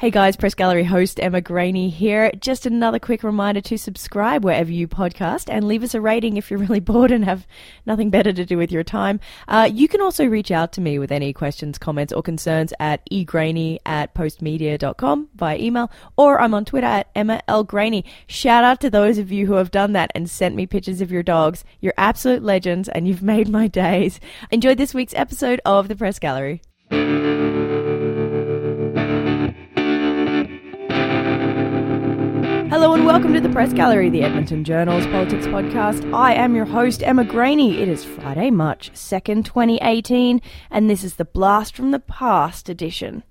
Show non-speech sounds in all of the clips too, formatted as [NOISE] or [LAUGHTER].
Hey guys, Press Gallery host Emma Graney here. Just another quick reminder to subscribe wherever you podcast and leave us a rating if you're [LAUGHS] really bored and have nothing better to do with your time. Uh, you can also reach out to me with any questions, comments, or concerns at egraney at postmedia.com via email, or I'm on Twitter at Emma L. Graney. Shout out to those of you who have done that and sent me pictures of your dogs. You're absolute legends and you've [LAUGHS] made my days. Enjoy this week's episode of The Press Gallery. Welcome to the Press Gallery, the Edmonton Journal's politics podcast. I am your host, Emma Graney. It is Friday, March 2nd, 2018, and this is the Blast from the Past edition.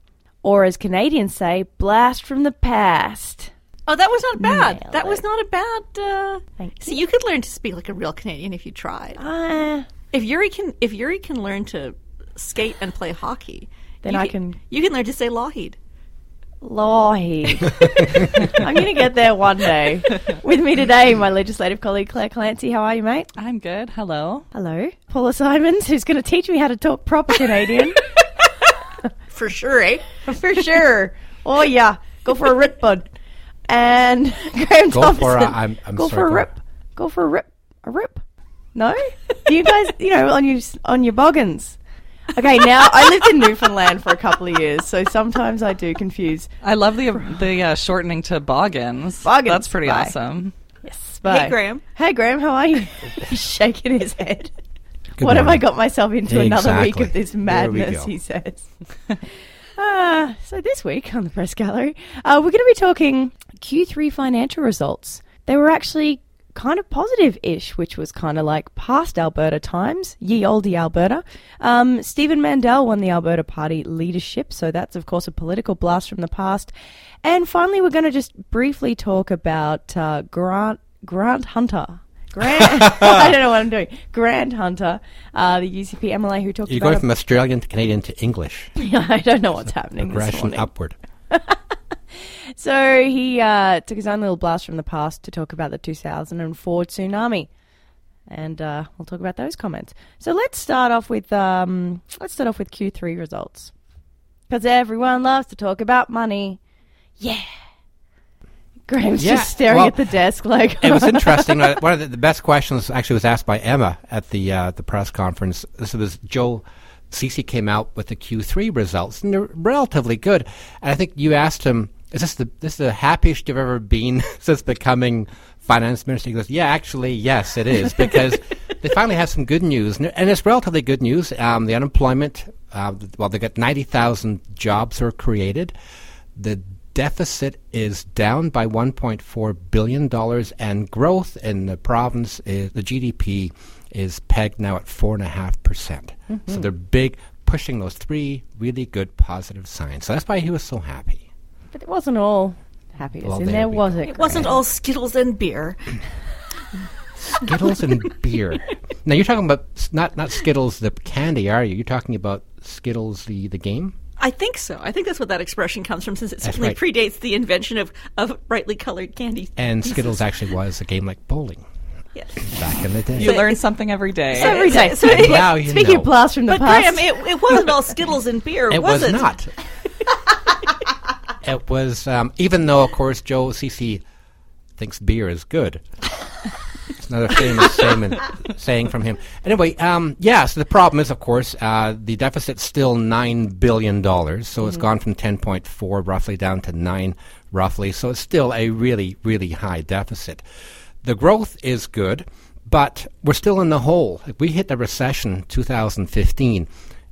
Or as Canadians say, Blast from the Past. Oh, that was not bad. Nailed that was not a bad. Uh... Thank See, you could learn to speak like a real Canadian if you tried. Uh, If Yuri can, if Yuri can learn to skate and play hockey, Then I can- You can learn to say Lougheed. Lougheed. [LAUGHS] I'm going to get there one day. With me today, my legislative colleague Claire Clancy. How are you, mate? I'm good. Hello. Hello. Paula Simons, who's going to teach me how to talk proper Canadian. [LAUGHS] For sure, eh? for sure. Oh yeah, go for a rip, bud. And [LAUGHS] Graham Go Thompson. for a- I'm- I'm go sorry, for a rip. Go for a rip. A rip. No, Do you guys, you know, on your on your boggins. Okay, now I lived in Newfoundland for a couple of years, so sometimes I do confuse. I love the the uh, shortening to boggins. Boggins, That's pretty bye. awesome. Yes, bye. Hey, Graham. Hey, Graham, how are you? He's [LAUGHS] shaking his head. Good what have I morning. got myself into another week Exactly. of this There we madness, go. he says. [LAUGHS] uh, so this week on the press gallery, uh, we're going to be talking Q3 financial results. They were actually kind of positive-ish, which was kind of like past Alberta times, ye olde Alberta. Um, Stephen Mandel won the Alberta Party leadership, so that's of course a political blast from the past. And finally, we're going to just briefly talk about uh, Grant Grant Hunter. Grant, [LAUGHS] I don't know what I'm doing. Grant Hunter, uh, the UCP MLA who talked You're about. going from Australian to Canadian to English. [LAUGHS] I don't know what's happening this upward. [LAUGHS] So he uh, took his own little blast from the past to talk about the 2004 tsunami, and uh, we'll talk about those comments. So let's start off with um, let's start off with Q3 results, because everyone loves to talk about money. Yeah, Graham's Yeah, just staring well, at the desk like It was [LAUGHS] interesting. uh, One of the, the best questions actually was asked by Emma at the uh, the press conference. This was Joe Ceci came out with the Q3 results, and they're relatively good. And I think you asked him, "Is this the this is the happiest you've ever been [LAUGHS] since becoming finance minister?" He goes, "Yeah, actually, yes, it is because [LAUGHS] they finally have some good news, and it's relatively good news. Um, the unemployment, uh, well, they got ninety thousand jobs are created. The deficit is down by 1.4 billion dollars, and growth in the province, is, the GDP, is pegged now at four and a half percent. Mm-hmm. So they're big, pushing those three really good positive signs. So that's why he was so happy. But it wasn't all happiness Well, in there there, was go. it? It wasn't all Skittles and beer. Skittles and beer. [LAUGHS] Now you're talking about not not Skittles the candy, are you? You're talking about Skittles the the game. I think so. I think that's what that expression comes from, since it That's certainly right. predates the invention of, of brightly colored candy. And Skittles actually was a game like bowling Yes. back in the day. You learn something every day. Every day. So it- now you Speaking know. of blast from the But past, Graham, it, it wasn't all Skittles and beer, It was, was it? not. [LAUGHS] it was, um, even though, of course, Joe Ceci thinks beer is good. [LAUGHS] it's another famous saying, saying from him. Anyway, um, yeah, so the problem is, of course, uh, the deficit's still $9 billion. So it's gone from 10.4 roughly down to 9 roughly. So it's still a really, really high deficit. The growth is good, but we're still in the hole. If we hit the recession 2015,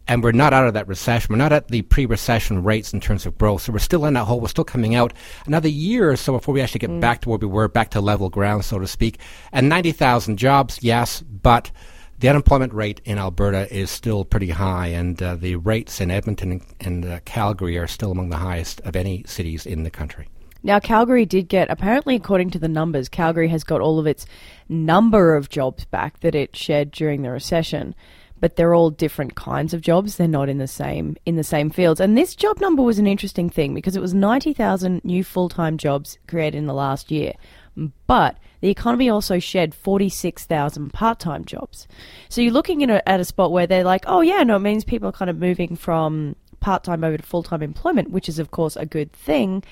and we're not out of that recession. We're not at the pre-recession rates in terms of growth, so we're still in that hole. We're still coming out another year or so before we actually get back to where we were, back to level ground, so to speak. And 90,000 jobs, yes, but the unemployment rate in Alberta is still pretty high, and uh, the rates in Edmonton and, and uh, Calgary are still among the highest of any cities in the country. Now, Calgary did get, apparently, according to the numbers, Calgary has got all of its number of jobs back that it shed during the recession. But they're all different kinds of jobs. They're not in the same in the same fields. And this job number was an interesting thing because it was ninety thousand new full time jobs created in the last year. But the economy also shed 46,000 part time jobs. So you're looking at a, at a spot where they're like, oh, yeah, no, it means people are kind of moving from part time over to full time employment, which is, of course, a good thing.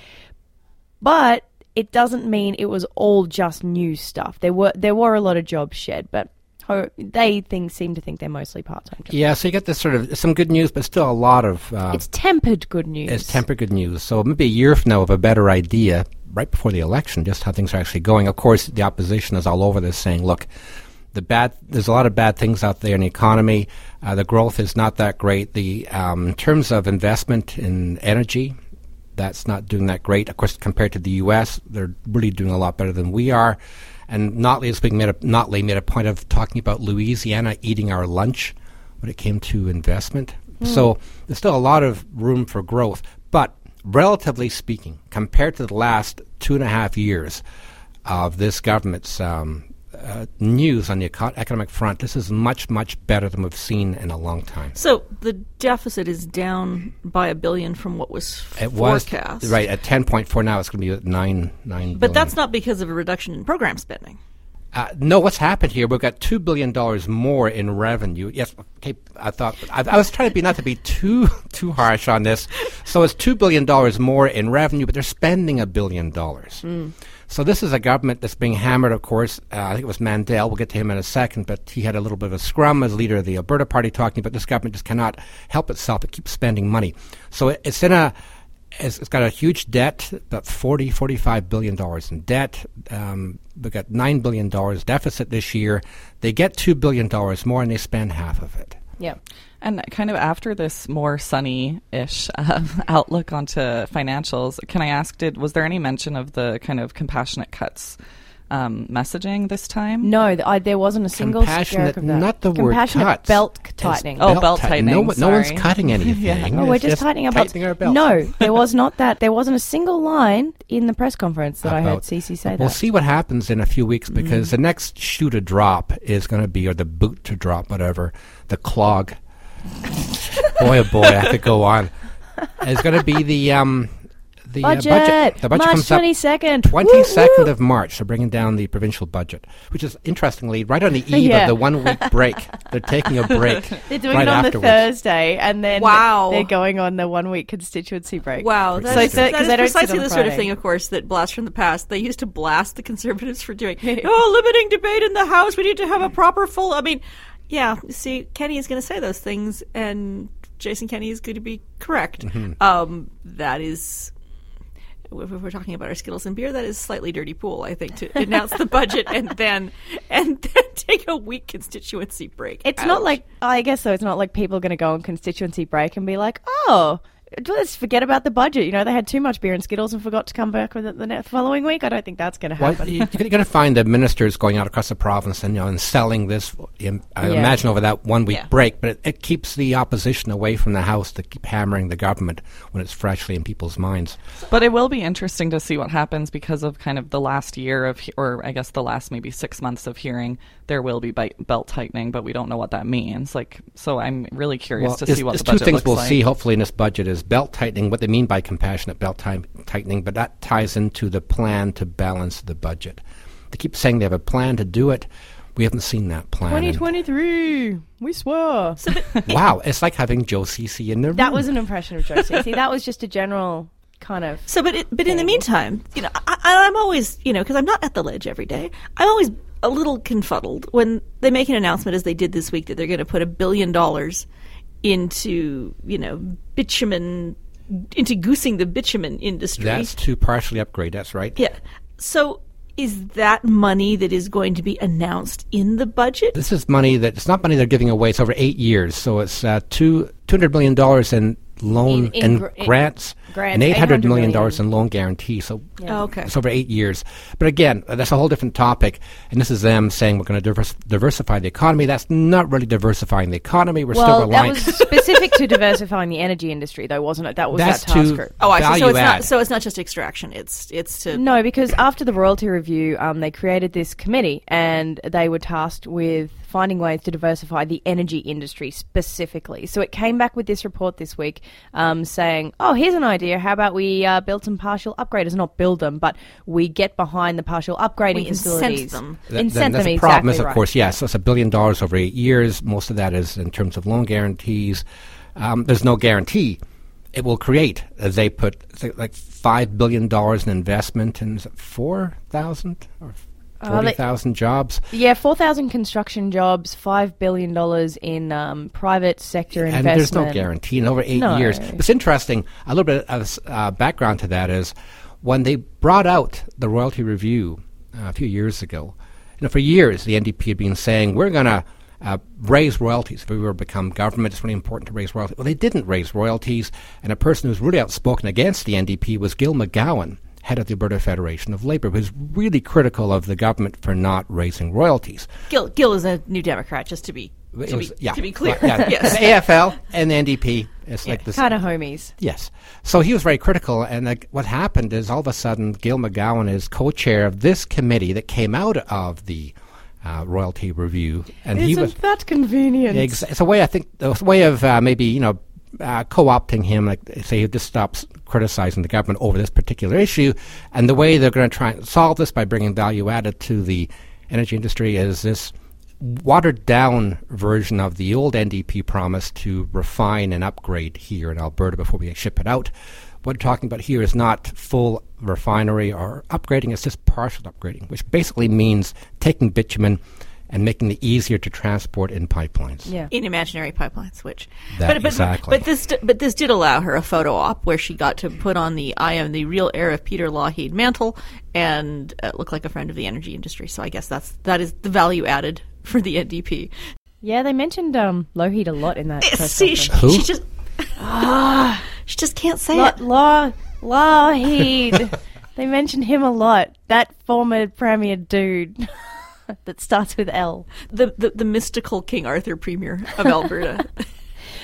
But it doesn't mean it was all just new stuff. There were there were a lot of jobs shed, but ho- they think seem to think they're mostly part time jobs. Yeah, so you get this sort of some good news, but still a lot of uh, It's tempered good news. it's tempered good news. So maybe a year from now, we'll a better idea right before the election, just how things are actually going. Of course, the opposition is all over this, saying, "Look, the bad. There's a lot of bad things out there in the economy. Uh, the growth is not that great. The um, in terms of investment in energy." That's not doing that great. Of course, compared to the U.S., they're really doing a lot better than we are. And Notley made a, Notley made a point of talking about Louisiana eating our lunch when it came to investment. So there's still a lot of room for growth. But relatively speaking, compared to the last two and a half years of this government's um, uh, news on the eco- economic front, this is much, much better than we've seen in a long time. So the deficit is down by a billion from what was It was forecast. right at ten point four now. It's going to be at nine nine. But billion. that's not because of a reduction in program spending. Uh, no, what's happened here? We've got two billion dollars more in revenue. Yes, okay. I thought I, I was trying to be not to be too [LAUGHS] too harsh on this. So it's two billion dollars more in revenue, but they're spending a billion dollars. So this is a government that's being hammered. Of course, uh, I think it was Mandel. We'll get to him in a second, but he had a little bit of a scrum as leader of the Alberta Party, talking about this government just cannot help itself. It keeps spending money. So it, it's in a it's, it's got a huge debt, about 40, 45 billion dollars in debt. Um, we've got nine billion dollars deficit this year. They get two billion dollars more, and they spend half of it. yeah. And kind of after this more sunny-ish uh, [LAUGHS] outlook onto financials, can I ask, did was there any mention of the kind of compassionate cuts um, messaging this time? No, th- I, there wasn't a single Compassionate, stroke of that. not the word Compassionate cuts. belt It's tightening. Oh, belt tight- tightening, No, no one's cutting [LAUGHS] anything. Yeah. Oh, we're It's just, tightening our belts. tightening our belts. No, [LAUGHS] there was not that. There wasn't a single line in the press conference that I heard About- Ceci say We'll that. see what happens in a few weeks because the next shoe to drop is going to be, or the boot to drop, whatever, the clog. Boy, oh boy, I could go on. It's going to be the um, the uh, budget. budget. The budget March comes up twenty second. Twenty second of March, they're bringing down the provincial budget, which is interestingly right on the eve Yeah. of the one week break. They're taking a break. [LAUGHS] They're doing right it on afterwards. the Thursday, and then Wow. they're going on the one week constituency break. Wow, Pretty that So is, it's that- that 'cause they don't sit precisely on the sort of thing, of course, that blast from the past. They used to blast the conservatives for doing. [LAUGHS] oh, limiting debate in the House. We need to have a proper full. I mean, yeah. See, Kenney is going to say those things, and Jason Kenney is going to be correct. Mm-hmm. Um, that is. If we're talking about our Skittles and beer, that is slightly dirty pool. I think to announce the budget and [LAUGHS] then and then take a week constituency break. It's not like I guess so. It's not like people are going to go on constituency break and be like, "Oh, let's forget about the budget." You know, they had too much beer and Skittles and forgot to come back with it the next following week. I don't think that's going to Well, happen. you, you're going to find the ministers going out across the province and, you know, and selling this. I Yeah. imagine over that one week Yeah. break, but it, it keeps the opposition away from the House to keep hammering the government when it's freshly in people's minds. But it will be interesting to see what happens because of kind of the last year of, or I guess the last maybe six months of hearing there will be belt tightening, but we don't know what that means. Like, so I'm really curious Well, to see what there's the two things looks we'll like. see hopefully in this budget is belt tightening, what they mean by compassionate belt ti- tightening, but that ties into the plan to balance the budget. They keep saying they have a plan to do it. We haven't seen that plan. Twenty and- twenty three, we swear. [LAUGHS] wow, it's like having Joe Ceci in the room. that was an impression of Josie. See, [LAUGHS] that was just a general kind of. So, but it, but in the meantime, you know, I, I- I'm always, you know, because I'm not at the ledge every day. I'm always a little confuddled when they make an announcement, as they did this week, that they're going to put a billion dollars into, you know, bitumen, into goosing the bitumen industry. That's to partially upgrade. That's right. yeah. So, is that money that is going to be announced in the budget? This is money that it's not money they're giving away. It's over eight years, so it's uh, two two hundred million dollars in loan In- in and in grants, grants, and eight hundred million $800 in loan guarantee. So Oh, okay. it's over eight years. But again, that's a whole different topic. And this is them saying we're going to divers- diversify the economy. That's not really diversifying the economy. We're still Well, that was specific to diversifying the energy industry, though, wasn't it? That was That's that task group. Oh, I see. So it's add. not. So it's not just extraction. It's it's to. No, because after the royalty review, um, they created this committee and they were tasked with finding ways to diversify the energy industry specifically. So it came back with this report this week um, saying, oh, here's an idea. How about we uh, build some partial upgraders? Not build them, but we get behind the partial upgrading We incent facilities. them. That- then Incent that's them, the problem exactly is, of right. course, yes, so it's a billion dollars over eight years. Most of that is in terms of loan guarantees. Um, there's no guarantee it will create. As they put th- like five billion dollars in investment and is four thousand or Oh, forty they- thousand jobs. Yeah, four thousand construction jobs, five billion dollars in um, private sector and investment. there's no guarantee in over eight No. years. It's interesting. A little bit of uh, background to that is when they brought out the royalty review uh, a few years ago. You know, for years the NDP had been saying we're going to uh, raise royalties if we were to become government. It's really important to raise royalties. Well, they didn't raise royalties, and a person who's really outspoken against the NDP was Gil McGowan. Head of the Alberta Federation of Labour, who's really critical of the government for not raising royalties. Gil, Gil is a New Democrat, just to be It to, was- be, yeah, to be clear. Yeah, [LAUGHS] yes. the AFL and the NDP. It's like this kind of homies. Yes. So he was very critical, and like, what happened is all of a sudden, Gil McGowan is co-chair of this committee that came out of the uh, royalty review, and he Isn't was. that convenient? Ex- it's a way I think it's a way of uh, maybe you know uh, co-opting him, like say he just stops criticizing the government over this particular issue, and the way they're going to try and solve this by bringing value added to the energy industry is this watered down version of the old NDP promise to refine and upgrade here in Alberta before we ship it out. What we're talking about here is not full refinery or upgrading, it's just partial upgrading, which basically means taking bitumen and making it easier to transport in pipelines. yeah. in imaginary pipelines, which That- but, but, exactly. But this, but this did allow her a photo op where she got to put on the "I am the real heir of Peter Lougheed" mantle and uh, look like a friend of the energy industry. So I guess that's that is the value added for the NDP. Yeah, they mentioned um, Lougheed a lot in that. press See, she, conference. Who? she just [SIGHS] she just can't say Lo- it. Law Lougheed. [LAUGHS] they mentioned him a lot. That former premier dude [LAUGHS] [LAUGHS] that starts with L. The, the the mystical King Arthur Premier of Alberta. [LAUGHS] [LAUGHS]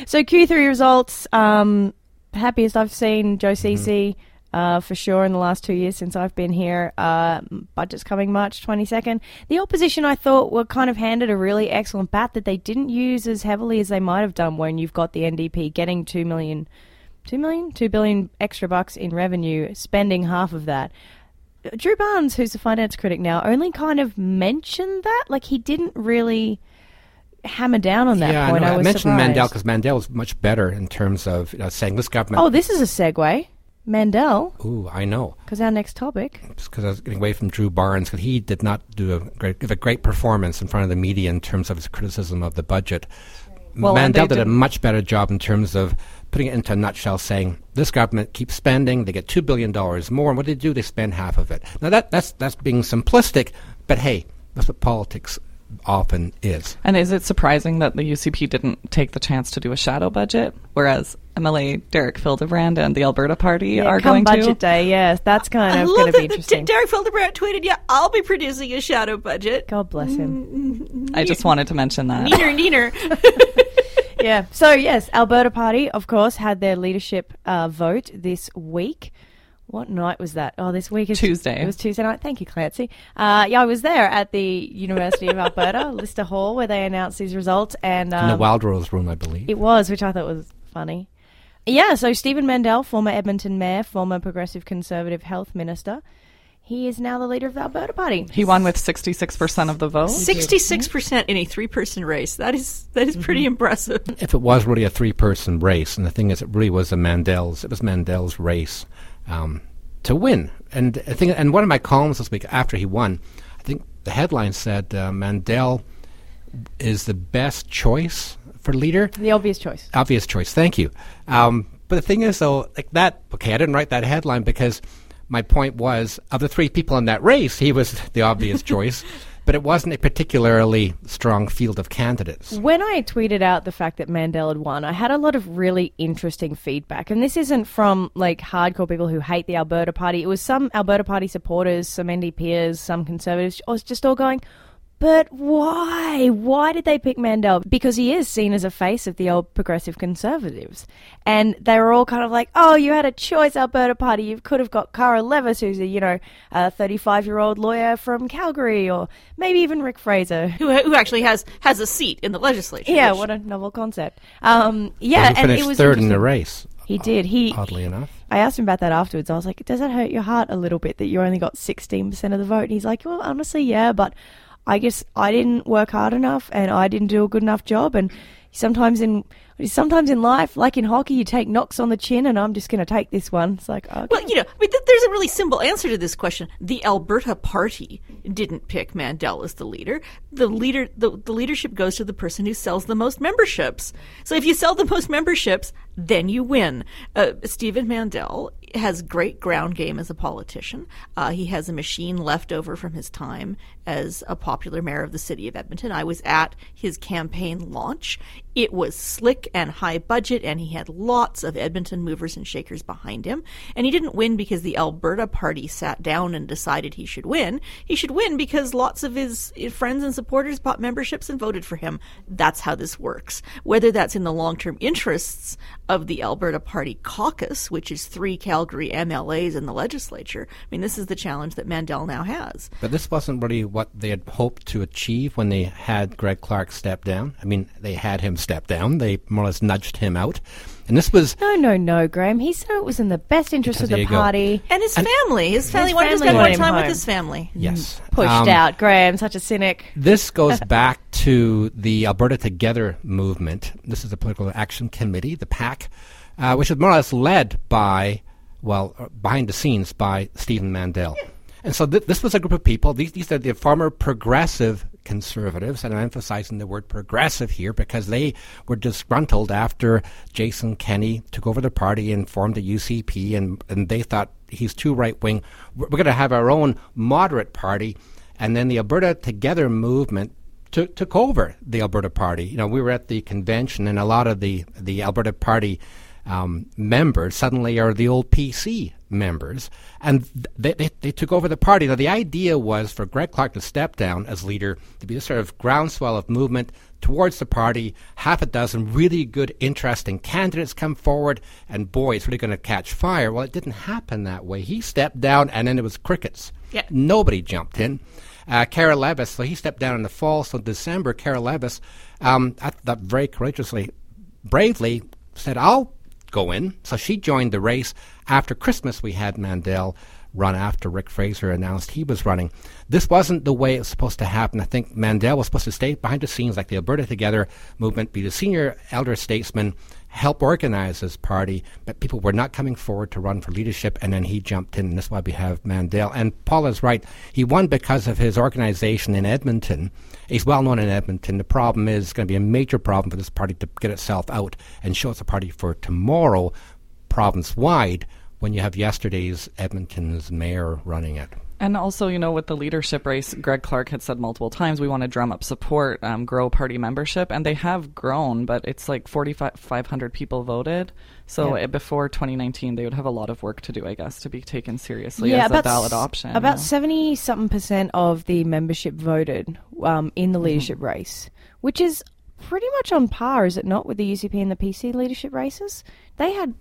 So Q3 results. Um, happiest I've seen Joe Ceci uh, for sure in the last two years since I've been here. Uh, budget's coming March 22nd. The opposition, I thought, were kind of handed a really excellent bat that they didn't use as heavily as they might have done when you've got the NDP getting two million, two million, two billion extra bucks in revenue, spending half of that. Drew Barnes, who's a finance critic now, only kind of mentioned that. Like he didn't really hammer down on that yeah, point. I, know. I, I mentioned surprised. Mandel because Mandel is much better in terms of you know, saying this government. Oh, this is a segue. Mandel, Ooh, I know. because our next topic. Because I was getting away from Drew Barnes, because he did not do a great, give a great performance in front of the media in terms of his criticism of the budget. Well, Mandel did a much better job in terms of putting it into a nutshell, saying this government keeps spending, they get two billion dollars more, and what do they do? They spend half of it. Now that that's that's being simplistic, but hey, that's what politics often is. And is it surprising that the UCP didn't take the chance to do a shadow budget, whereas MLA Derek Fildebrandt and the Alberta Party Yeah, are come going budget to? Budget day, yes, that's kind I of love going to that be the- interesting. Derek Fildebrandt tweeted, "Yeah, I'll be producing a shadow budget." God bless him. I just wanted to mention that. Neener, neener. [LAUGHS] yeah. So yes, Alberta Party, of course, had their leadership uh, vote this week. What night was that? Oh, this week is Tuesday. It was Tuesday night. Thank you, Clancy. Uh, yeah, I was there at the University of Alberta, [LAUGHS] Lister Hall, where they announced these results, and in the um, Wild Rose room, I believe. It was, which I thought was funny. Yeah, so Stephen Mandel, former Edmonton mayor, former Progressive Conservative health minister, he is now the leader of the Alberta Party. He won with 66% of the vote. Sixty-six percent in a three-person race. That is that is pretty impressive. if it was really a three-person race, and the thing is, it really was a Mandel's. It was Mandel's race um, to win. And I think, and one of my columns this week after he won, I think the headline said uh, Mandel is the best choice for leader. The obvious choice. Obvious choice. Thank you. Um, but the thing is, though, like that. Okay, I didn't write that headline because my point was of the three people in that race, he was the obvious [LAUGHS] choice. But it wasn't a particularly strong field of candidates. When I tweeted out the fact that Mandel had won, I had a lot of really interesting feedback. And this isn't from like hardcore people who hate the Alberta Party. It was some Alberta Party supporters, some NDPers, some conservatives, I was just all going, but why? Why did they pick Mandel? Because he is seen as a face of the old progressive conservatives. And they were all kind of like, oh, you had a choice, Alberta Party. You could have got Kara Levis, who's a, you know, a 35 year old lawyer from Calgary, or maybe even Rick Fraser, who who actually has has a seat in the legislature. yeah, which- what a novel concept. Um, yeah, Who and finished it was third in the race, He did. He. oddly enough. I asked him about that afterwards. I was like, "Does that hurt your heart a little bit that you only got sixteen percent of the vote?" And he's like, "Well, honestly, yeah, but I guess I didn't work hard enough and I didn't do a good enough job. And sometimes in Sometimes in life, like in hockey, you take knocks on the chin, and I'm just going to take this one. It's like, okay. Well, you know, I mean, th- there's a really simple answer to this question. The Alberta Party didn't pick Mandel as the leader. The leader, the, the leadership goes to the person who sells the most memberships. So if you sell the most memberships, then you win. Uh, Stephen Mandel has great ground game as a politician. Uh, he has a machine left over from his time as a popular mayor of the city of Edmonton. I was at his campaign launch. It was slick and high budget, and he had lots of Edmonton movers and shakers behind him. And he didn't win because the Alberta Party sat down and decided he should win. He should win because lots of his friends and supporters bought memberships and voted for him. That's how this works. Whether that's in the long term interests of the Alberta Party caucus, which is three Calgary MLAs in the legislature. I mean, this is the challenge that Mandel now has. But this wasn't really what they had hoped to achieve when they had Greg Clark step down. I mean, they had him step down. They more or less nudged him out. And this was no, no, no, Graham. He said it was in the best interest of the party. And his family. His family wanted to spend more wanted him time with his family. yes Pushed Um, out, Graham. Such a cynic. This goes [LAUGHS] back to the Alberta Together movement. This is the Political Action Committee, the PAC, uh, which is more or less led by, well, uh, behind the scenes by Stephen Mandel. [LAUGHS] And so th- this was a group of people. These, these are the former progressive conservatives, and I'm emphasizing the word progressive here because they were disgruntled after Jason Kenney took over the party and formed the UCP, and, and they thought he's too right wing. We're, going to have our own moderate party. And then the Alberta Together movement took took over the Alberta Party. You know, we were at the convention, and a lot of the the Alberta Party um, members suddenly are the old PC members, and they, they they took over the party. Now, the idea was for Greg Clark to step down as leader, to be a sort of groundswell of movement towards the party. Half a dozen really good, interesting candidates come forward, and boy, it's really going to catch fire. Well, it didn't happen that way. He stepped down, and then it was crickets. Yeah. Nobody jumped in. Uh, Kara Levis, so he stepped down in the fall. So December, Kara Levis, um, I thought very courageously, bravely said, "I'll go in." So she joined the race. After Christmas, we had Mandel run after Rick Fraser announced he was running. This wasn't the way it was supposed to happen. I think Mandel was supposed to stay behind the scenes like the Alberta Together movement, be the senior elder statesman, help organize this party, but people were not coming forward to run for leadership, and then he jumped in, and that's why we have Mandel. And Paul is right. He won because of his organization in Edmonton. He's well known in Edmonton. The problem is going to be a major problem for this party to get itself out and show it's a party for tomorrow, province wide, when you have yesterday's Edmonton's mayor running it. And also, you know, with the leadership race, Greg Clark had said multiple times we want to drum up support, um, grow party membership, and they have grown, but it's like 4,500 people voted. So Yeah. uh, before 2019, they would have a lot of work to do, I guess, to be taken seriously as a ballot s- option. About seventy something percent of the membership voted um, in Mm-hmm. the leadership race, which is pretty much on par, is it not, with the UCP and the PC leadership races? They had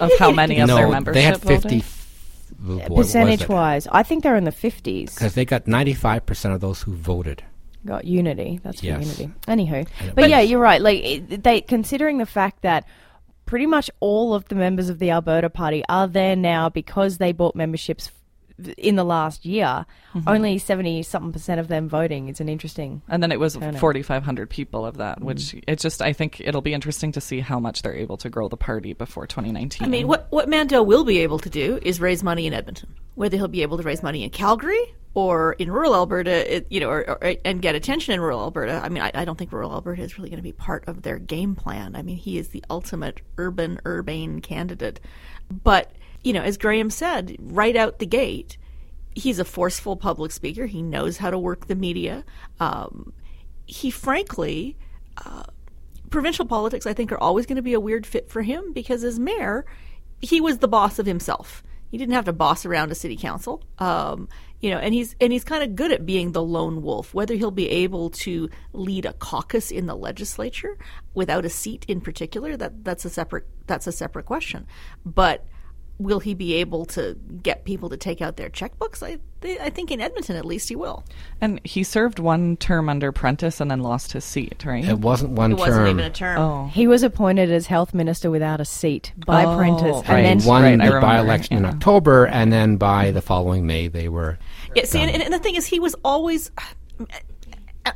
of how many of no, their membership they had voted? 50 percentage wise. I think they're in the fifties. Because they got 95% of those who voted. Got unity. That's for Yes. unity. Anywho, it but yeah, you're right. Like it, they, considering the fact that pretty much all of the members of the Alberta Party are there now because they bought memberships in the last year. Mm-hmm. Only seventy something percent of them voting. It's an interesting. And then it was 4,500 people of that, which Mm. it just, I think it'll be interesting to see how much they're able to grow the party before 2019. I mean, what, what Mandel will be able to do is raise money in Edmonton. Whether he'll be able to raise money in Calgary or in rural Alberta, it, you know, or, or, and get attention in rural Alberta. I mean, I, I don't think rural Alberta is really going to be part of their game plan. I mean, he is the ultimate urban, urbane candidate. But, you know, as Graham said, right out the gate, he's a forceful public speaker. He knows how to work the media. Um, he, frankly, provincial politics, I think, are always going to be a weird fit for him because as mayor, he was the boss of himself. He didn't have to boss around a city council, um, you know, and he's and he's kind of good at being the lone wolf. Whether he'll be able to lead a caucus in the legislature without a seat in particular, that that's a separate that's a separate question. But will he be able to get people to take out their checkbooks? I th- I think in Edmonton at least he will. and he served one term under Prentice and then lost his seat, right? It wasn't one It term. wasn't even a term. oh. He was appointed as health minister without a seat by Oh, Prentice, right. and then He won Right, the by-election in. October, and then by the following May, they were. Yeah, see, and, and the thing is, he was always.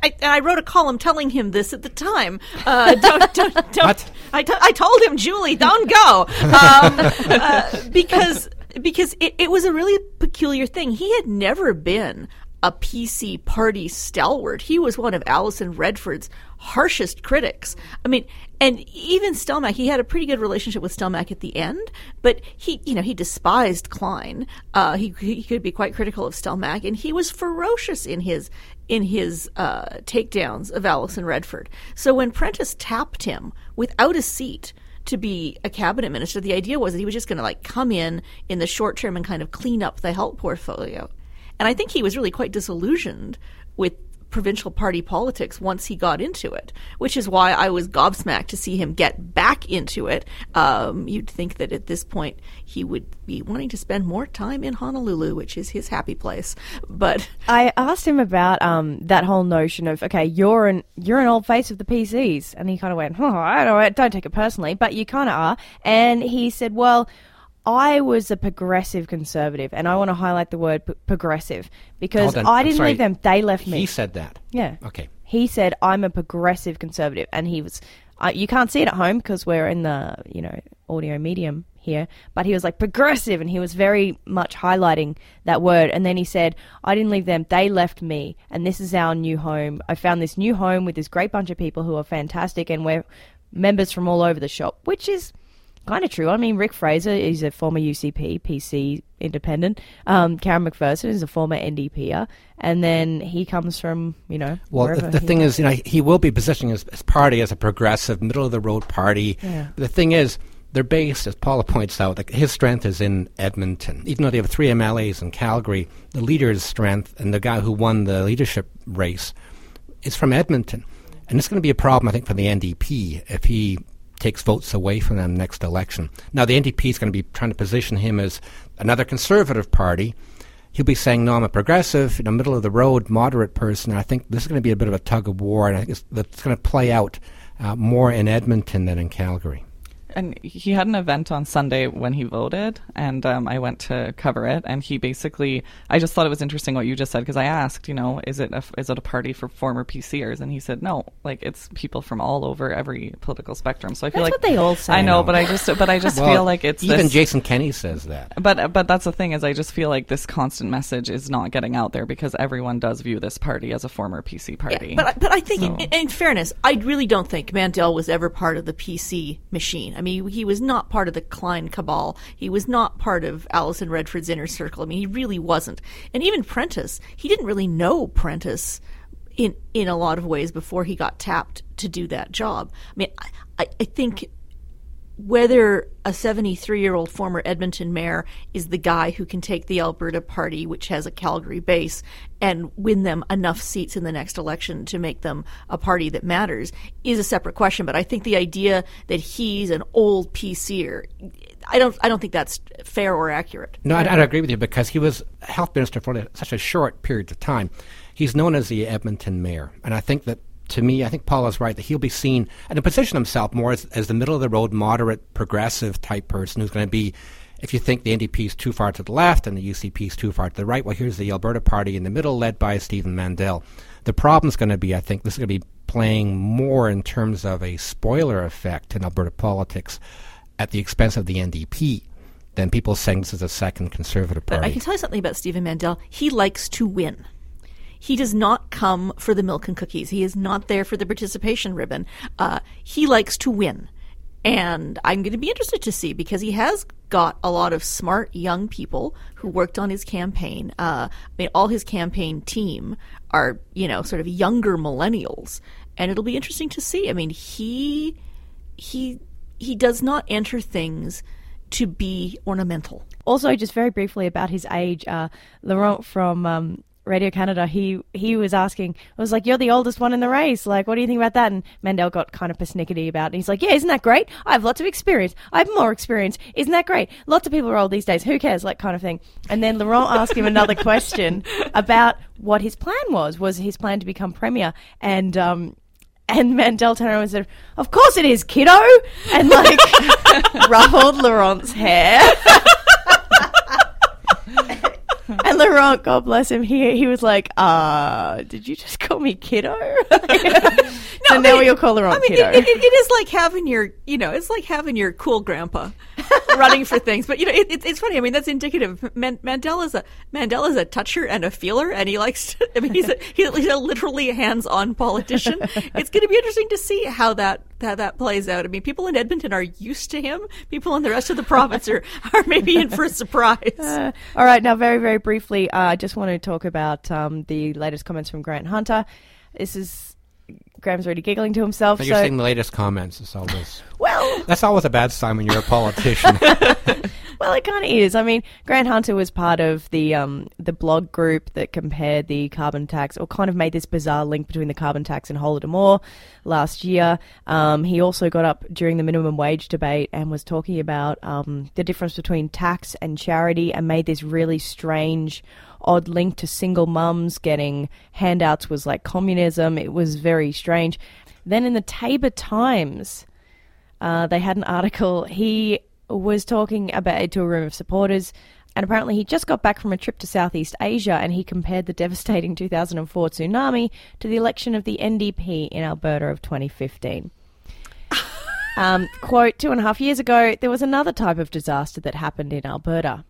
I, and I wrote a column telling him this at the time. Uh, [LAUGHS] don't, don't, don't. What? I, t- I told him, Julie, don't go, um, [LAUGHS] uh, because because it, it was a really peculiar thing. He had never been a PC party stalwart. He was one of Alison Redford's harshest critics. I mean, and even Stelmach, he had a pretty good relationship with Stelmach at the end, but he, you know, he despised Klein. Uh, he, he could be quite critical of Stelmach, and he was ferocious in his in his uh, takedowns of Alison Redford. So when Prentice tapped him without a seat to be a cabinet minister, the idea was that he was just going to like come in in the short term and kind of clean up the help portfolio. And I think he was really quite disillusioned with provincial party politics once he got into it, which is why I was gobsmacked to see him get back into it. Um, you'd think that at this point he would be wanting to spend more time in Honolulu, which is his happy place. But I asked him about um, that whole notion of okay, you're an you're an old face of the PCs, and he kind of went, "Oh, I don't, know, don't take it personally, but you kind of are." And he said, "Well." I was a progressive conservative, and I want to highlight the word p- progressive because Hold on, I I'm didn't sorry. leave them; they left me. He said that. Yeah. Okay. He said, "I'm a progressive conservative," and he was. Uh, you can't see it at home because we're in the you know audio medium here, but he was like progressive, and he was very much highlighting that word. And then he said, "I didn't leave them; they left me, and this is our new home. I found this new home with this great bunch of people who are fantastic, and we're members from all over the shop, which is." Kind of true. I mean, Rick Fraser is a former UCP, PC independent. Um, Karen McPherson is a former NDPer, and then he comes from, you know, Well, the, the he thing is, you know, he will be positioning his, his party as a progressive, middle of the road party. Yeah. The thing is, they're based, as Paula points out, like his strength is in Edmonton. Even though they have three MLAs in Calgary, the leader's strength and the guy who won the leadership race is from Edmonton. And it's going to be a problem, I think, for the NDP if he takes votes away from them next election. Now, the NDP is going to be trying to position him as another conservative party. He'll be saying, no, I'm a progressive, in the middle of the road, moderate person. I think this is going to be a bit of a tug of war, and I think it's, going to play out uh, more in Edmonton than in Calgary. And he had an event on Sunday when he voted, and um, I went to cover it. And he basically, I just thought it was interesting what you just said because I asked, you know, is it a, is it a party for former PCers? And he said, no, like it's people from all over every political spectrum. So I feel That's like what they all say. I know, know. but I just, but I just Well, feel like it's even this, Jason Kenney says that. But but that's the thing is I just feel like this constant message is not getting out there because everyone does view this party as a former PC party. Yeah, but I- but I think, So- in, in fairness, I really don't think Mandel was ever part of the PC machine. I mean, he was not part of the Klein cabal. He was not part of Alison Redford's inner circle. I mean, he really wasn't. And even Prentice, he didn't really know Prentice in in a lot of ways before he got tapped to do that job. I mean, I, I, I think whether a 73 year old former Edmonton mayor is the guy who can take the Alberta Party, which has a Calgary base, and win them enough seats in the next election to make them a party that matters is a separate question. But I think the idea that he's an old PCer, I don't, I don't think that's fair or accurate. No, I, I agree with you because he was health minister for such a short period of time. He's known as the Edmonton mayor, and I think that to me, I think Paul is right that he'll be seen and to position himself more as, as the middle of the road, moderate, progressive type person who's going to be. If you think the NDP is too far to the left and the UCP is too far to the right, well, here's the Alberta Party in the middle, led by Stephen Mandel. The problem's going to be, I think, this is going to be playing more in terms of a spoiler effect in Alberta politics at the expense of the NDP than people saying this is a second conservative party. But party. I can tell you something about Stephen Mandel. He likes to win. He does not come for the milk and cookies. He is not there for the participation ribbon. Uh, he likes to win. And I'm going to be interested to see because he has got a lot of smart young people who worked on his campaign. Uh, I mean, all his campaign team are, you know, sort of younger millennials. And it'll be interesting to see. I mean, he, he, he does not enter things to be ornamental. Also, just very briefly about his age, uh, Laurent from um, Radio Canada, he he was asking, I was like, "You're the oldest one in the race. Like, what do you think about that?" And Mandel got kind of persnickety about it. And he's like, "Yeah, isn't that great? I have lots of experience. I have more experience. Isn't that great? Lots of people are old these days. Who cares? Like, kind of thing." And then Laurent [LAUGHS] asked him another question about what his plan was. Was his plan to become premier? And um, and Mandel turned around and said, "Of course it is, kiddo," and like [LAUGHS] ruffled Laurent's hair. [LAUGHS] [LAUGHS] and Laurent, God bless him, he he was like, uh, did you just call me kiddo? [LAUGHS] [LAUGHS] so now we all call Laurent I mean, kiddo. it, it, it is like having your, you know, it's like having your cool grandpa [LAUGHS] running for things. But you know, it, it, it's funny. I mean, that's indicative. Man, Mandel's a Mandel's a toucher and a feeler, and he likes. To, [LAUGHS] I mean, he's a, he's a literally hands-on politician. [LAUGHS] it's going to be interesting to see how that how that plays out. I mean, people in Edmonton are used to him. People in the rest of the province are are maybe in for a surprise. Uh, all right, now very very briefly, uh, I just want to talk about um, the latest comments from Grant Hunter. This is Graham's already giggling to himself. But so you're saying the latest comments. It's always [LAUGHS] well, [LAUGHS] that's always a bad sign when you're a politician. [LAUGHS] Well, it kind of is. I mean, Grant Hunter was part of the um, the blog group that compared the carbon tax, or kind of made this bizarre link between the carbon tax and Holodomor last year. Um, he also got up during the minimum wage debate and was talking about um, the difference between tax and charity, and made this really strange, odd link to single mums getting handouts was like communism. It was very strange. Then in the Taber Times. Uh, they had an article. He was talking about to a room of supporters, and apparently he just got back from a trip to Southeast Asia, and he compared the devastating [LAUGHS] 2004 tsunami to the election of the NDP in Alberta of 2015. [LAUGHS] um, quote: Two and a half years ago, there was another type of disaster that happened in Alberta.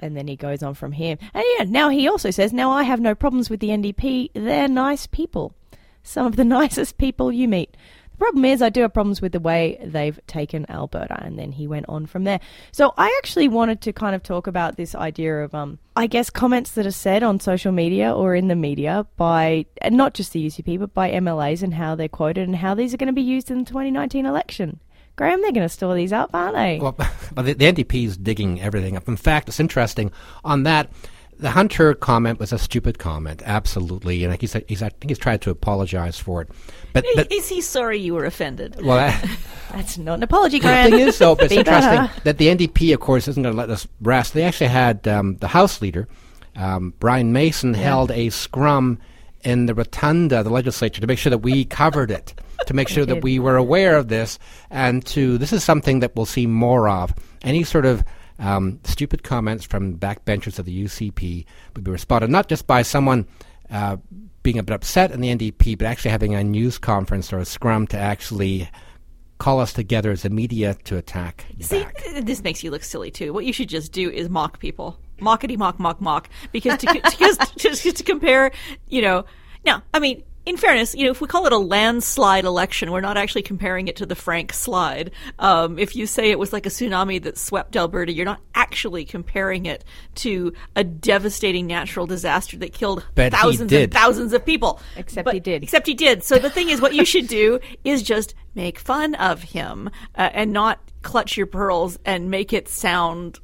And then he goes on from here. And yeah, now he also says, Now I have no problems with the NDP. They're nice people. Some of the [LAUGHS] nicest people you meet. The problem is, I do have problems with the way they've taken Alberta. And then he went on from there. So I actually wanted to kind of talk about this idea of, um, I guess, comments that are said on social media or in the media by, and not just the UCP, but by MLAs and how they're quoted and how these are going to be used in the 2019 election. Graham, they're going to store these up, aren't they? Well, [LAUGHS] but the, the NDP is digging everything up. In fact, it's interesting on that. The Hunter comment was a stupid comment, absolutely, and he's, he's I think he's tried to apologize for it. But, but Is he sorry you were offended? well, that, [LAUGHS] That's not an apology, the Graham. thing is, though, but it's [LAUGHS] interesting that the NDP, of course, isn't going to let us rest. They actually had um, the House leader, um, Brian Mason, held a scrum in the rotunda of the legislature to make sure that we covered it, to make sure that we were aware of this, and to this is something that we'll see more of. Any sort of um, stupid comments from backbenchers of the UCP would be responded not just by someone uh, being a bit upset in the NDP, but actually having a news conference or a scrum to actually call us together as a media to attack. See, back. this makes you look silly too. What you should just do is mock people, mockety mock mock mock, because to because [LAUGHS] just to compare, you know, now I mean. In fairness, you know, if we call it a landslide election, we're not actually comparing it to the Frank slide. Um, if you say it was like a tsunami that swept Alberta, you're not actually comparing it to a devastating natural disaster that killed But thousands and thousands of people. Except But- he did. Except he did. So the thing is, what you should do [LAUGHS] is just make fun of him uh, and not clutch your pearls and make it sound.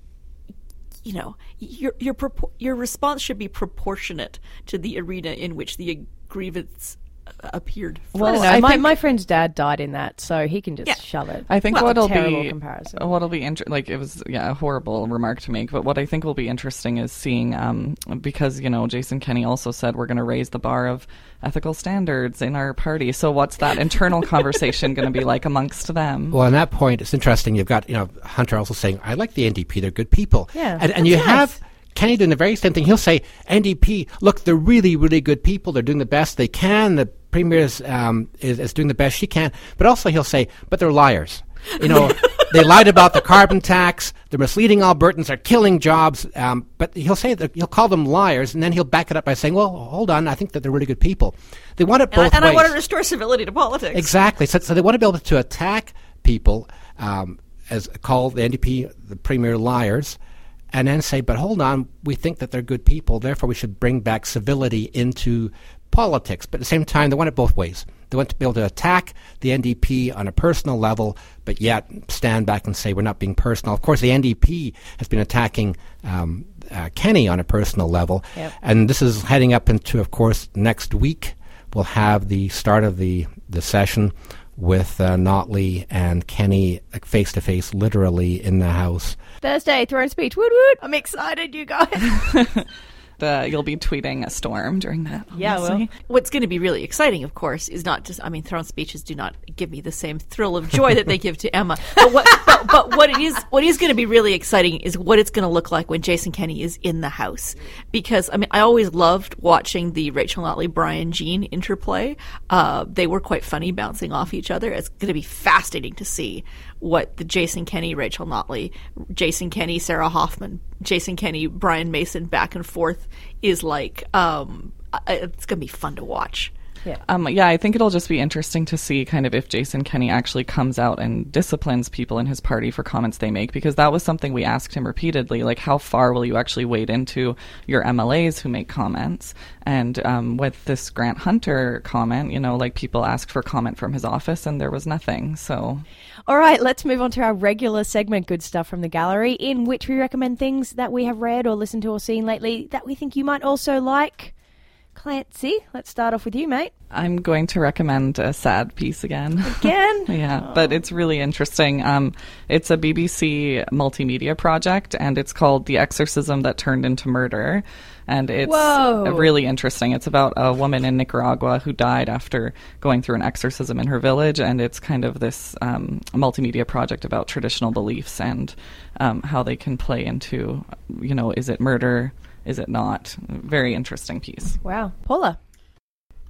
You know, your your your response should be proportionate to the arena in which the grievance uh, appeared. Well, I First, don't my, my friend's dad died in that, so he can just Yeah. shove it. I think Well, what'll terrible be comparison. what'll be inter- like it was yeah a horrible remark to make, but what I think will be interesting is seeing um because you know Jason Kenney also said we're going to raise the bar of ethical standards in our party. So what's that internal conversation going to be like amongst them? Well, on that point, it's interesting. You've got you know Hunter also saying, "I like the NDP; they're good people." Yeah, and, and you nice. have Kenney doing the very same thing. He'll say, "NDP, look, they're really, really good people. They're doing the best they can. The premier is, um, is, is doing the best she can." But also, he'll say, "But they're liars." You know, [LAUGHS] they lied about the carbon tax. They're misleading Albertans. They're killing jobs. Um, but he'll say that he'll call them liars, and then he'll back it up by saying, "Well, hold on. I think that they're really good people." They want it And, I, both and I want to restore civility to politics. Exactly. So, so they want to be able to attack people, um, as call the NDP the premier liars, and then say, "But hold on, we think that they're good people. Therefore, we should bring back civility into politics." But at the same time, they want it both ways. They want to be able to attack the NDP on a personal level, but yet stand back and say we're not being personal. Of course, the NDP has been attacking um, uh, Kenney on a personal level, Yep. and this is heading up into, of course, next week. We'll have the start of the the session with uh, Notley and Kenney face to face, literally in the house. Thursday, throne speech. Woot woot. I'm excited, you guys. [LAUGHS] uh, you'll be tweeting a storm during that. Yeah, well. What's going to be really exciting, of course, is not just, I mean, throne speeches do not give me the same thrill of joy that they give to Emma. [LAUGHS] But what, but, but what it is, what is going to be really exciting is what it's going to look like when Jason Kenney is in the house. Because, I mean, I always loved watching the Rachel Notley, Brian Jean interplay. Uh, they were quite funny bouncing off each other. It's going to be fascinating to see what the Jason Kenney, Rachel Notley, Jason Kenney, Sarah Hoffman, Jason Kenney, Brian Mason back and forth is like. Um, it's going to be fun to watch. Um, yeah, I think it'll just be interesting to see kind of if Jason Kenney actually comes out and disciplines people in his party for comments they make, because that was something we asked him repeatedly. Like, how far will you actually wade into your MLAs who make comments? And um, with this Grant Hunter comment, you know, like people asked for comment from his office and there was nothing. So, All right, let's move on to our regular segment, Good Stuff from the Gallery, in which we recommend things that we have read or listened to or seen lately that we think you might also like. Clancy, let's start off with you, mate. I'm going to recommend a sad piece again. Again? [LAUGHS] Yeah, but it's really interesting. Um, it's a BBC multimedia project, and it's called "The Exorcism That Turned into Murder," and it's Whoa. really interesting. It's about a woman in Nicaragua who died after going through an exorcism in her village, and it's kind of this um, multimedia project about traditional beliefs and um, how they can play into, you know, is it murder? Is it not? Very interesting piece. Wow. Paula.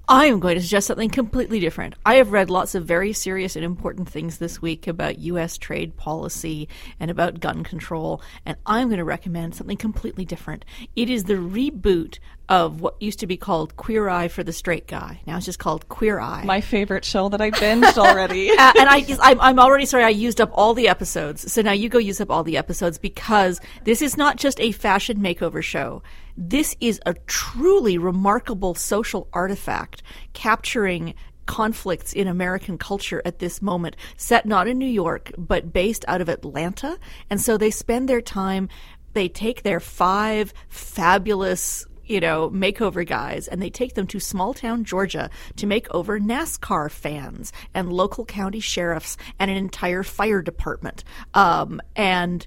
I am going to suggest something completely different. I have read lots of very serious and important things this week about U.S. trade policy and about gun control, and I'm going to recommend something completely different. It is the reboot of what used to be called Queer Eye for the Straight Guy. Now it's just called Queer Eye. My favorite show that I binged already. [LAUGHS] Uh, and I, I'm, I'm already sorry I used up all the episodes. So now you go use up all the episodes because this is not just a fashion makeover show. This is a truly remarkable social artifact capturing conflicts in American culture at this moment, set not in New York, but based out of Atlanta. And so they spend their time, they take their five fabulous you know, makeover guys, and they take them to small town Georgia to make over NASCAR fans and local county sheriffs and an entire fire department. Um, and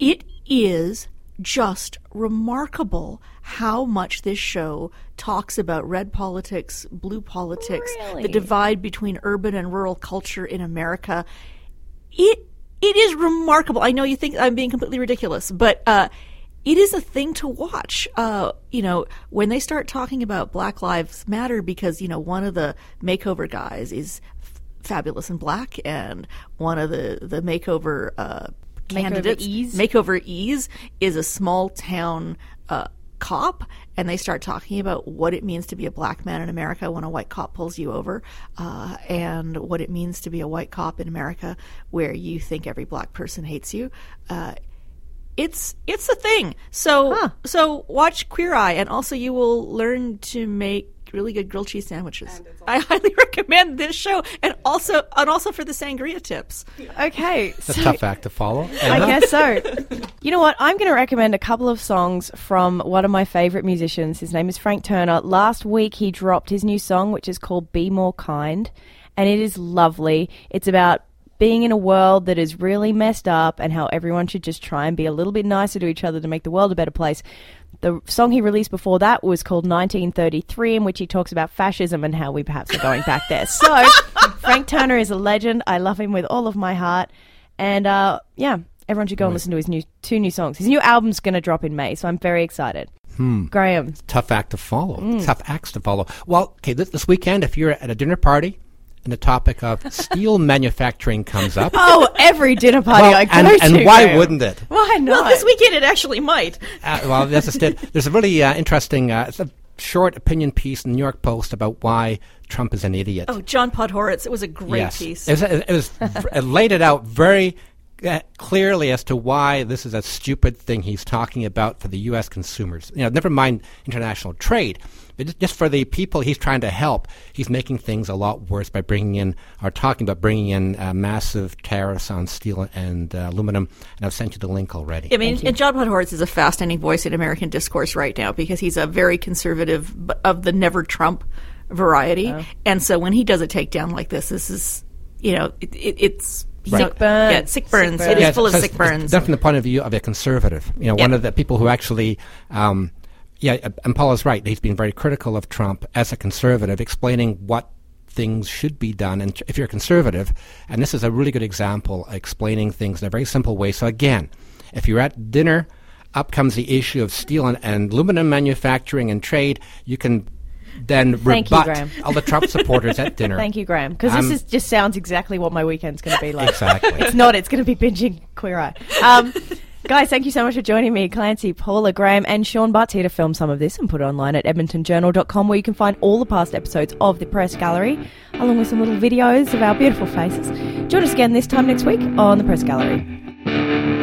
it is just remarkable how much this show talks about red politics, blue politics, Really? the divide between urban and rural culture in America. It it is remarkable. I know you think I'm being completely ridiculous, but uh, it is a thing to watch. Uh, you know, when they start talking about Black Lives Matter, because you know one of the makeover guys is f- fabulous and black, and one of the the makeover uh, candidates, Ease? Makeover Ease, is a small town. Uh, cop and they start talking about what it means to be a black man in America when a white cop pulls you over, uh, and what it means to be a white cop in America where you think every black person hates you. Uh, it's it's a thing. So so watch Queer Eye, and also you will learn to make really good grilled cheese sandwiches. I highly [LAUGHS] recommend this show, and also and also for the sangria tips. Okay. It's a tough act to follow. [LAUGHS] I guess so. You know what? I'm going to recommend a couple of songs from one of my favorite musicians. His name is Frank Turner. Last week he dropped his new song, which is called Be More Kind, and it is lovely. It's about being in a world that is really messed up and how everyone should just try and be a little bit nicer to each other to make the world a better place. The song he released before that was called 1933, in which he talks about fascism and how we perhaps are going back there. So, [LAUGHS] Frank Turner is a legend. I love him with all of my heart. And uh, yeah, everyone should go and listen to his new two new songs. His new album's going to drop in May, so I'm very excited. Graham, tough act to follow. Mm. Tough acts to follow. Well, okay, this, this weekend, if you're at a dinner party and the topic of steel manufacturing comes up, oh, every dinner party well, I go and, to, and why Graham. wouldn't it? Why not? Well, this weekend it actually might. Uh, well, that's just it. There's a really uh, interesting, uh, it's a short opinion piece in the New York Post about why Trump is an idiot. Oh, John Podhoretz, it was a great yes. piece. It was, it was it laid it out very clearly as to why this is a stupid thing he's talking about for the U.S. consumers. You know, never mind international trade, but just- just for the people he's trying to help, he's making things a lot worse by bringing in or talking about bringing in uh, massive tariffs on steel and uh, aluminum. And I've sent you the link already. I mean, and John Podhoretz is a fascinating voice in American discourse right now because he's a very conservative of the never Trump variety, and so when he does a takedown like this, this is you know it, it, it's you know- Sick burns. Yeah, sick burns. Sick It is Yeah, full of so sick it's- it's burns. Done from the point of view of a conservative, you know, one of the people who actually, um, yeah, uh, and Paul is right. He's been very critical of Trump as a conservative, explaining what things should be done. And if you're a conservative, and this is a really good example, explaining things in a very simple way. So again, if you're at dinner, up comes the issue of steel and, and aluminum manufacturing and trade. You can then Thank you, Graham. all the Trump supporters at [LAUGHS] dinner. Thank you, Graham, because Um, this is, just sounds exactly what my weekend's going to be like. Exactly. It's not. It's going to be binging Queer Eye. Um, guys, thank you so much for joining me. Clancy, Paula, Graham, and Shaughn Butts here to film some of this and put it online at edmontonjournal.com where you can find all the past episodes of the Press Gallery, along with some little videos of our beautiful faces. Join us again this time next week on the Press Gallery.